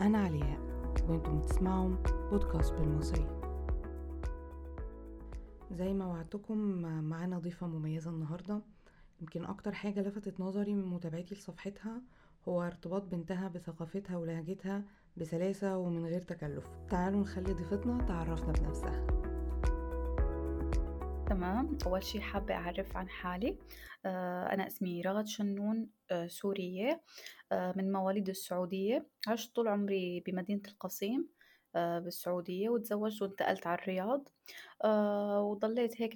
أنا علياء وأنتم بتسمعوا بودكاست بالمصري. زي ما وعدتكم معانا ضيفة مميزة النهاردة. يمكن أكتر حاجة لفتت نظري من متابعتي لصفحتها هو ارتباط بنتها بثقافتها ولهجتها بسلاسة ومن غير تكلف. تعالوا نخلي ضيفتنا تعرفنا بنفسها. تمام. أول شي حابة أعرف عن حالي. آه، أنا اسمي رغد شنون آه، سورية. آه، من مواليد السعودية. عشت طول عمري بمدينة القصيم بالسعودية وتزوجت وانتقلت على الرياض. وضليت هيك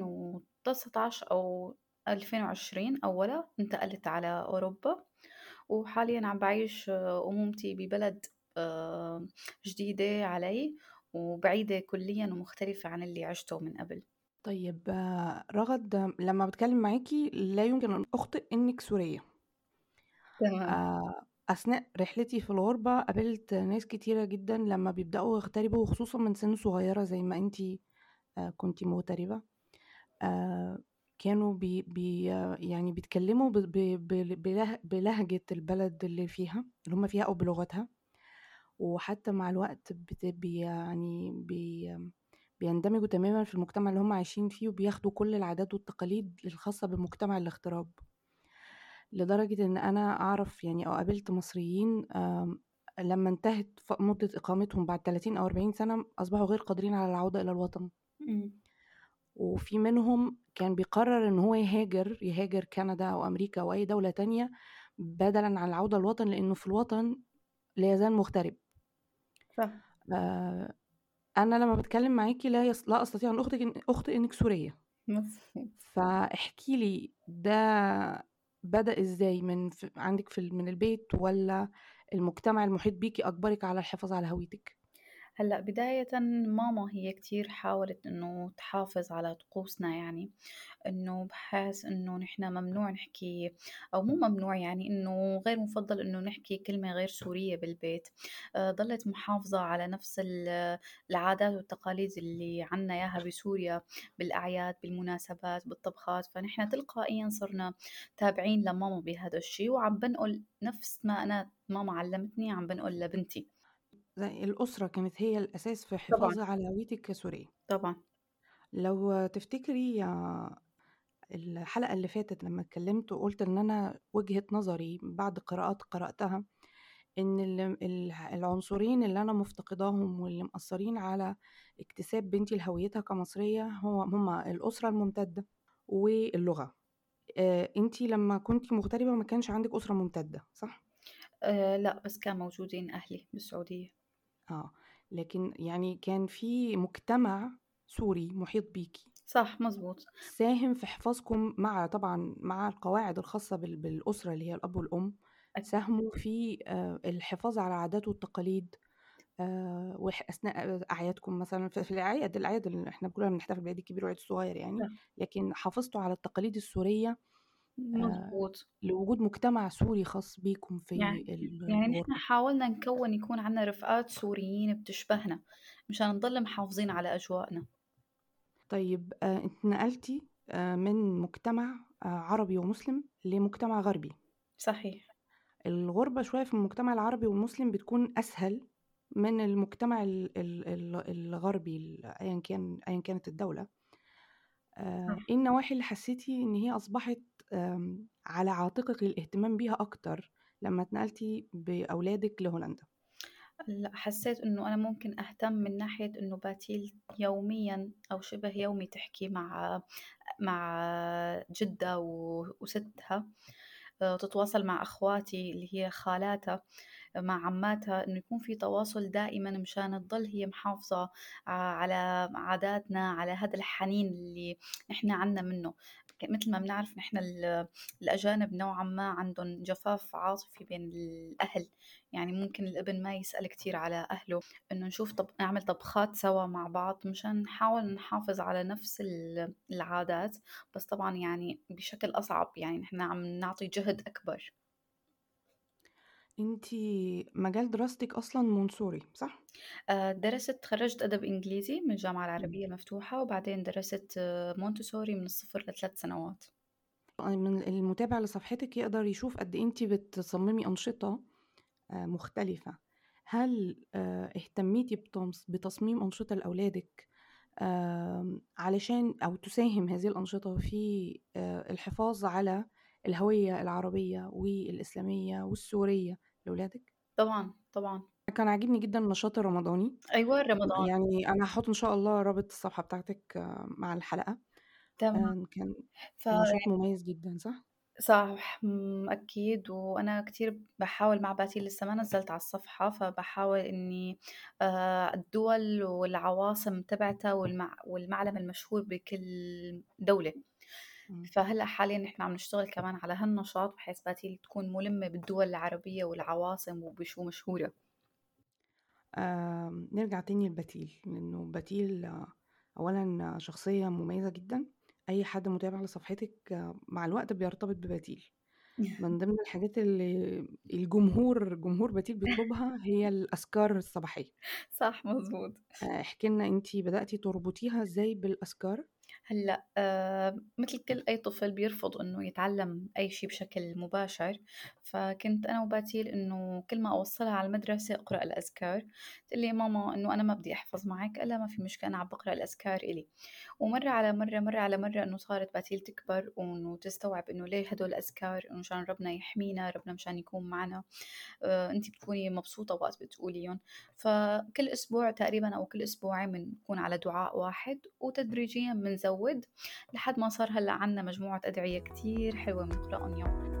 وتسعة عشر أو ألفين وعشرين أولا. انتقلت على أوروبا. وحاليا عم بعيش أمومتي ببلد جديدة علي وبعيدة كليا ومختلفة عن اللي عشته من قبل. طيب رغد لما بتكلم معاكي لا يمكن أن أخطئ إنك سورية. تمام. آه، أثناء رحلتي في الغربة قابلت ناس كتيرة جدا لما بيبدأوا يغتربوا وخصوصا من سن صغيرة زي ما انتي آه، كنتي مغتربة. آه، كانوا بي بي يعني بيتكلموا ب- ب- ب- بله- بلهجة البلد اللي فيها اللي هم فيها أو بلغتها. وحتى مع الوقت بت بي يعني بي بيندمجوا تماما في المجتمع اللي هم عايشين فيه وبياخدوا كل العادات والتقاليد الخاصة بمجتمع الاغتراب. لدرجة إن أنا أعرف يعني أو قابلت مصريين لما انتهت مدة إقامتهم بعد 30 أو 40 سنة أصبحوا غير قادرين على العودة إلى الوطن. وفي منهم كان بيقرر إن هو يهاجر يهاجر كندا أو أمريكا أو أي دولة تانية بدلا عن العودة للوطن لأنه في الوطن لا يزال مغترب. صح آه، أنا لما بتكلم معاكي لا يس... لا أستطيع أن أخطئ أخطئ إنك سورية مظبوط فاحكي لي ده بدأ إزاي؟ من ف... عندك في من البيت ولا المجتمع المحيط بيكي أجبرك على الحفاظ على هويتك؟ هلأ بداية ماما هي كتير حاولت إنه تحافظ على طقوسنا يعني إنه بحيث إنه نحنا ممنوع نحكي أو مو ممنوع يعني إنه غير مفضل إنه نحكي كلمة غير سورية بالبيت. آه، ضلت محافظة على نفس ال- العادات والتقاليد اللي عنا إياها بسوريا بالأعياد بالمناسبات بالطبخات. فنحنا تلقائيا صرنا تابعين لماما بهذا الشيء وعم بنقل نفس ما أنا ماما علمتني عم بنقل لبنتي. زي الأسرة كانت هي الأساس في طبعا. الحفاظ على هويتك كسورية طبعا. لو تفتكري يا الحلقة اللي فاتت لما اتكلمت وقلت إن أنا وجهة نظري بعد قراءات قرأتها إن ال- ال- العنصرين اللي أنا مفتقداهم واللي مأثرين على اكتساب بنتي لهويتها كمصرية هو هما الأسرة الممتدة واللغة. آه، انتي لما كنتي مغتربة ما كانش عندك أسرة ممتدة صح؟ أه لأ بس كان موجودين أهلي بالسعودية. آه لكن يعني كان في مجتمع سوري محيط بيكي صح مزبوط ساهم في حفاظكم مع طبعا مع القواعد الخاصة بال- بالأسرة اللي هي الأب والأم. ساهموا في آه، الحفاظ على العادات والتقاليد آه، وح- أثناء أعيادكم مثلا في الأعياد الأعياد اللي إحنا كلنا بنحتفل بالعيد الكبير والعيد الصغير يعني. لكن حافظتوا على التقاليد السورية آه، مزبوط لوجود مجتمع سوري خاص بيكم في يعني يعني نحن حاولنا نكون يكون عنا رفقات سوريين بتشبهنا مشان نضل محافظين على أجواءنا. طيب آه، انت نقلتي آه، من مجتمع آه، عربي ومسلم لمجتمع غربي. صحيح. الغربة شوية في المجتمع العربي والمسلم بتكون أسهل من المجتمع ال- ال- ال- الغربي ال- أيا كان أيا كانت الدولة. آه، إيه النواحي اللي حسيتي إن هي أصبحت آم، على عاتقك الاهتمام بيها أكتر لما اتنقلتي بأولادك لهولندا؟ لأ حسيت إنه أنا ممكن أهتم من ناحية إنه باتيل يوميا أو شبه يومي تحكي مع مع جدة و- وستها آه، تتواصل مع أخواتي اللي هي خالاتها مع عماتها إنه يكون في تواصل دائما مشان تضل هي محافظة ع- على عاداتنا على هذا الحنين اللي إحنا عنا منه. مثل ما بنعرف نحن ال- الأجانب نوعا ما عندهم جفاف عاطفي بين الأهل. يعني ممكن الابن ما يسأل كتير على أهله إنه نشوف طب نعمل طبخات سوا مع بعض مشان نحاول نحافظ على نفس ال- العادات. بس طبعا يعني بشكل أصعب يعني نحن عم نعطي جهد أكبر. انتي مجال دراستك أصلا منصوري صح؟ آه، درست تخرجت أدب إنجليزي من الجامعة. العربية المفتوحة وبعدين درست آه، مونتسوري من الصفر لثلاث سنوات. من المتابع لصفحتك يقدر يشوف قد إيه انتي بتصممي أنشطة آه، مختلفة. هل آه، اهتميتي بتمص- بتصميم أنشطة لأولادك علشان أو تساهم هذه الأنشطة في آه، الحفاظ على الهوية العربية والإسلامية والسورية لأولادك؟ طبعًا، طبعًا. كان عاجبني جدًا النشاط الرمضاني، أيوه رمضان. يعني أنا هاحط إن شاء الله رابط الصفحة بتاعتِك آه، مع الحلقة، تمام. آآ كان نشاط فيعني مميز جدًا، صح؟ صح، أكيد، وأنا كتير باحاول مع باتيل لسه ما نزّلت على الصفحة، فباحاول إني آآ الدول والعواصم تبعتها والمع والمعلم المشهور بكل دولة، فهلأ حاليًا نحن عم نشتغل كمان على هالنشاط بحيث باتيل تكون ملمة بالدول العربية والعواصم وبشو مشهورة. آمم، نرجع تاني لبتيل، لإنه بتيل آه، أولًا شخصية مميزة جدًا، أي حد متابع لصفحتِك آه، مع الوقت بيرتبط ببتيل، من ضمن الحاجات اللي الجمهور جمهور بتيل بيطلبها هي الأذكار الصباحية، صح مضبوط. آآ، احكي لنا أنتِ بدأتِ تربطيها إزاي بالأذكار؟ هلأ آآ متل كل أي طفل بيرفض إنه يتعلّم أي شي بشكل مباشر، فكنت أنا وباتيل إنه كل ما أوصّلها على المدرسة أقرأ الأذكار، تقول لي: "ماما إنه أنا ما بدي أحفظ معك." لها: "ما في مشكلة أنا عم باقرأ الأذكار إلي." ومرّة على مرّة، مرّة على مرّة إنه صارت باتيل تكبر وإنه تستوعب إنه ليه هدول الأذكار، إنه مشان ربنا يحمينا، ربنا مشان يكون معنا. آآ أنتِ بتكوني مبسوطة وقت بتقوليهم، فكل أسبوع تقريبًا أو كل أسبوعين بنكون على دعاء واحد، وتدريجيًا بنزوّد لحد ما صار هلأ عندنا مجموعة أدعية كتير حلوة بنقرأهم يوميًا.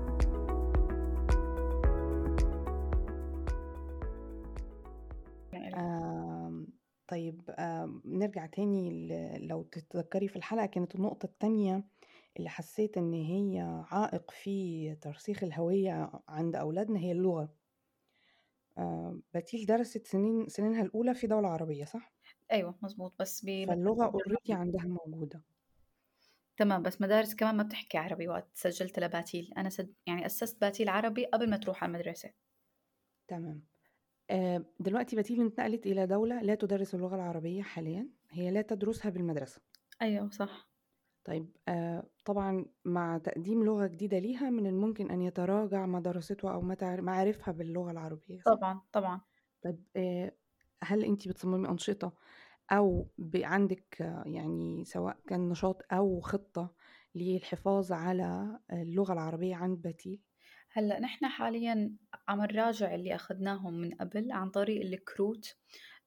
آمم، طيب نرجع تاني لو تتذكري في الحلقة كانت النقطة التانية اللي حسيت إن هي عائق في ترسيخ الهوية عند أولادنا هي اللغة. بتيل درست سنين سنينها الأولى في دولة عربية صح؟ أيوه مضبوط، بس فاللغة بمدرسة already جامعية. عندها موجودة. تمام، بس مدارس كمان ما بتحكي عربي وقت سجّلت لباتيل، أنا سد يعني أسست باتيل عربي قبل ما تروح على المدرسة. تمام. آآ دلوقتي بتيل انتقلت إلى دولة لا تدرس اللغة العربية حاليًا، هي لا تدرسها بالمدرسة. أيوه صح. طيب آآ طبعًا مع تقديم لغة جديدة ليها من الممكن أن يتراجع ما درسته أو معارفها باللغة العربية صح؟ طبعًا، طبعًا. طيب آآ هل أنتِ بتصممي أنشطة أو عندِك آه، يعني سواء كان نشاط أو خطة للحفاظ على اللغة العربية عند بتيل؟ هلأ نحن حاليًا عم نراجع اللي أخدناهم من قبل عن طريق الكروت،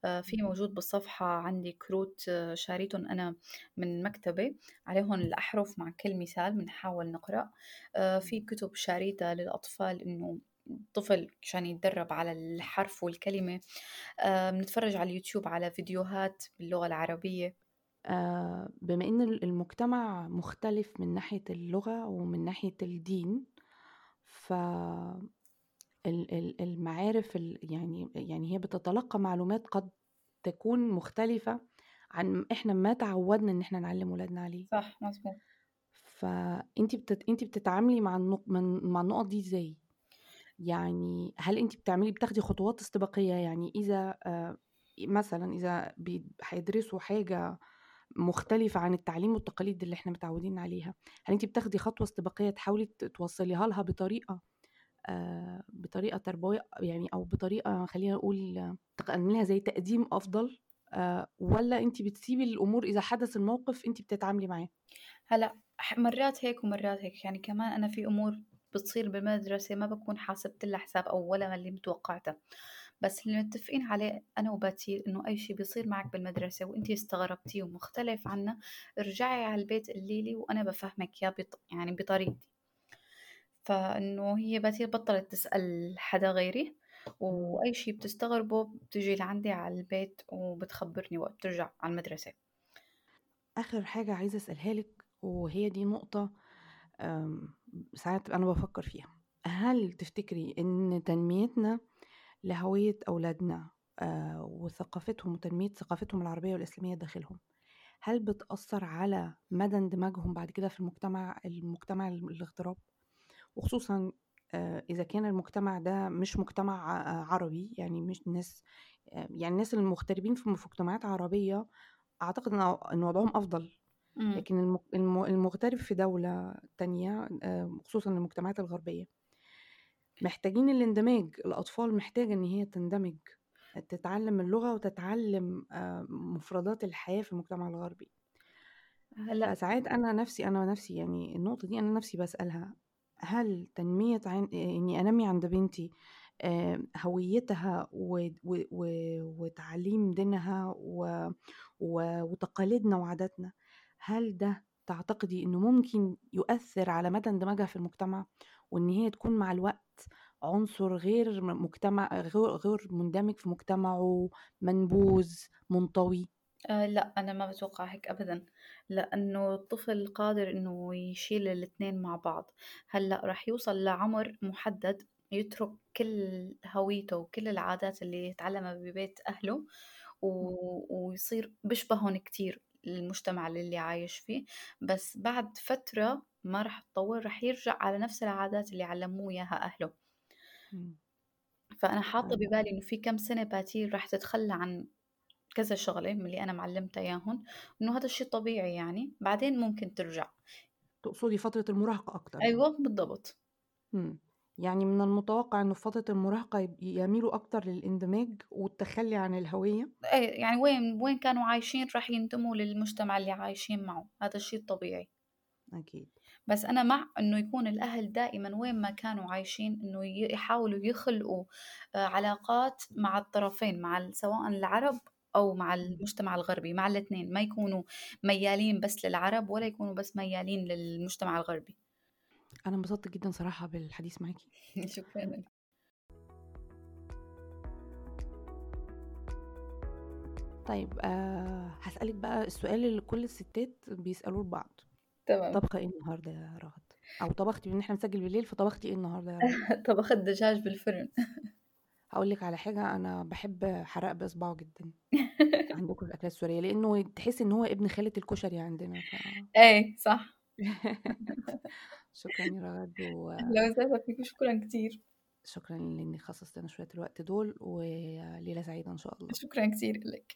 آآ في موجود بالصفحة عندي كروت آه، شاريتُن أنا من مكتبة. عليهن الأحرف مع كل مثال بنحاول نقرأ، آآ في كتب شاريتها للأطفال إنه الطفل مشان يتدرب على الحرف والكلمة، آآ بنتفرج على اليوتيوب على فيديوهات باللغة العربية. آآ بما إن ال المجتمع مختلف من ناحية اللغة ومن ناحية الدين، ف ال ال المعارف ال يعني يعني هي بتتلقى معلومات قد تكون مختلفة عن إحنا ما تعودنا إن إحنا نعلّم ولادنا عليه، صح مضبوط. فأنتِ بتت أنتِ بتتعاملي مع النق مع النقط دي إزاي؟ يعني هل أنتِ بتعملي بتاخدي خطوات استباقية؟ يعني إذا آآ مثلًا إذا بي هيدرسوا حاجة مختلفة عن التعليم والتقاليد اللي إحنا متعودين عليها، هل أنتِ بتاخدي خطوة استباقية تحاولي توصّليها لها بطريقة آآ بطريقة تربوية يعني أو بطريقة خلّينا نقول تعمليها زي تقديم أفضل آآ والّا أنتِ بتسيبي الأمور إذا حدث الموقف أنتِ بتتعاملي معاه؟ هلأ ح مرات هيك ومرات هيك، يعني كمان أنا في أمور بتصير بالمدرسة ما باكون حاسبت لها حساب أو ولا اللي متوقعته، بس اللي متفقين عليه أنا وباتيل إنه أي شي بيصير معك بالمدرسة وأنتِ استغربتيه ومختلف عنا، ارجعي على البيت قولي لي وأنا بافهمك إياه بط يعني بطريقتي، فإنه هي باتيل بطلت تسأل حدا غيري،. وأي شي بتستغربه بتيجي لعندي على البيت وبتخبرني وقت ترجع على المدرسة. آخر حاجة عايزة أسألها لِك وهي دي نقطة ساعات أنا بافكّر فيها، هل تفتكري إن تنميتنا لهوية أولادنا آآ وثقافتهم وتنمية ثقافتهم العربية والإسلامية داخلهم، هل بتأثّر على مدى اندماجهم بعد كده في المجتمع المجتمع ال الاغتراب؟ وخصوصًا آآ إذا كان المجتمع ده مش مجتمع ع عربي، يعني مش ناس يعني الناس المغتربين في مجتمعات عربية أعتقد إن وضعهم أفضل، إمم. لكن الم الم المغترب في دولة تانية آآ خصوصًا المجتمعات الغربية، محتاجين الاندماج، الأطفال محتاجة إن هي تندمج. تتعلم اللغة وتتعلم آه، مفردات الحياة في المجتمع الغربي هلا فساعات أنا نفسي أنا نفسي يعني النقطة دي أنا نفسي بسألها هل تنمية عن إني أنمي عند بنتي آه، هويتها و... و... وتعليم دينها. و... وتقاليدنا وعاداتنا هل ده تعتقدي إنه ممكن يؤثر على مدى اندماجها في المجتمع؟ وإن هي تكون مع الوقت عنصر غير مجتمع غير مندمج في مجتمعه منبوذ منطوي؟ آه لا أنا ما بتوقع هيك أبدا لأنه الطفل قادر إنه يشيل الاتنين مع بعض. هلأ رح يوصل لعمر محدد يترك كل هويته وكل العادات اللي يتعلمها ببيت أهله و... ويصير بشبههم كتير. المجتمع اللي عايش فيه بس بعد فترة ما رح تطور رح يرجع على نفس العادات اللي علموه إياها أهله مم. فأنا حاطة. ببالي إنه في كم سنة باتيل رح تتخلى عن كذا شغلة من اللي أنا معلمتها إياهم إنه هذا الشيء طبيعي يعني بعدين ممكن ترجع تقصدي فترة المراهقة أكتر يعني. أيوة بالضبط مم. يعني من المتوقع إنه في فترة المراهقة يب- يميلوا أكتر للإندماج والتخلي عن الهوية؟ إيه يعني وين وين كانوا عايشين رح ينتموا للمجتمع اللي عايشين معه. هذا الشيء الطبيعي. أكيد. بس أنا مع إنه يكون الأهل دائما وين ما كانوا عايشين إنه يحاولوا يخلقوا آه، علاقات مع الطرفين مع سواء العرب أو مع المجتمع الغربي مع الاثنين. ما يكونوا ميالين بس للعرب ولا يكونوا بس ميالين للمجتمع الغربي. أنا انبسطت جدا صراحة بالحديث معاكي شكرا. طيب آه هسألك بقى السؤال اللي كل الستات بيسألوه لبعض. تمام. طبخة إيه النهاردة يا رغد أو طبختي إن إحنا بنسجل بالليل فطبختي إيه النهاردة يا رغد طبخت دجاج بالفرن. هقول لك على حاجة أنا بحب حرق بإصبعه جدا. عندكم الأكلات السورية لأنه تحس إن هو ابن خالة الكشري عندنا ف... إيه صح. شكرا يا رغد لو سافر فيكم شكرا كتير. وشكرا لإنك خصصت لنا شوية الوقت دول وليلة سعيدة إن شاء الله. شكرا كتير لك.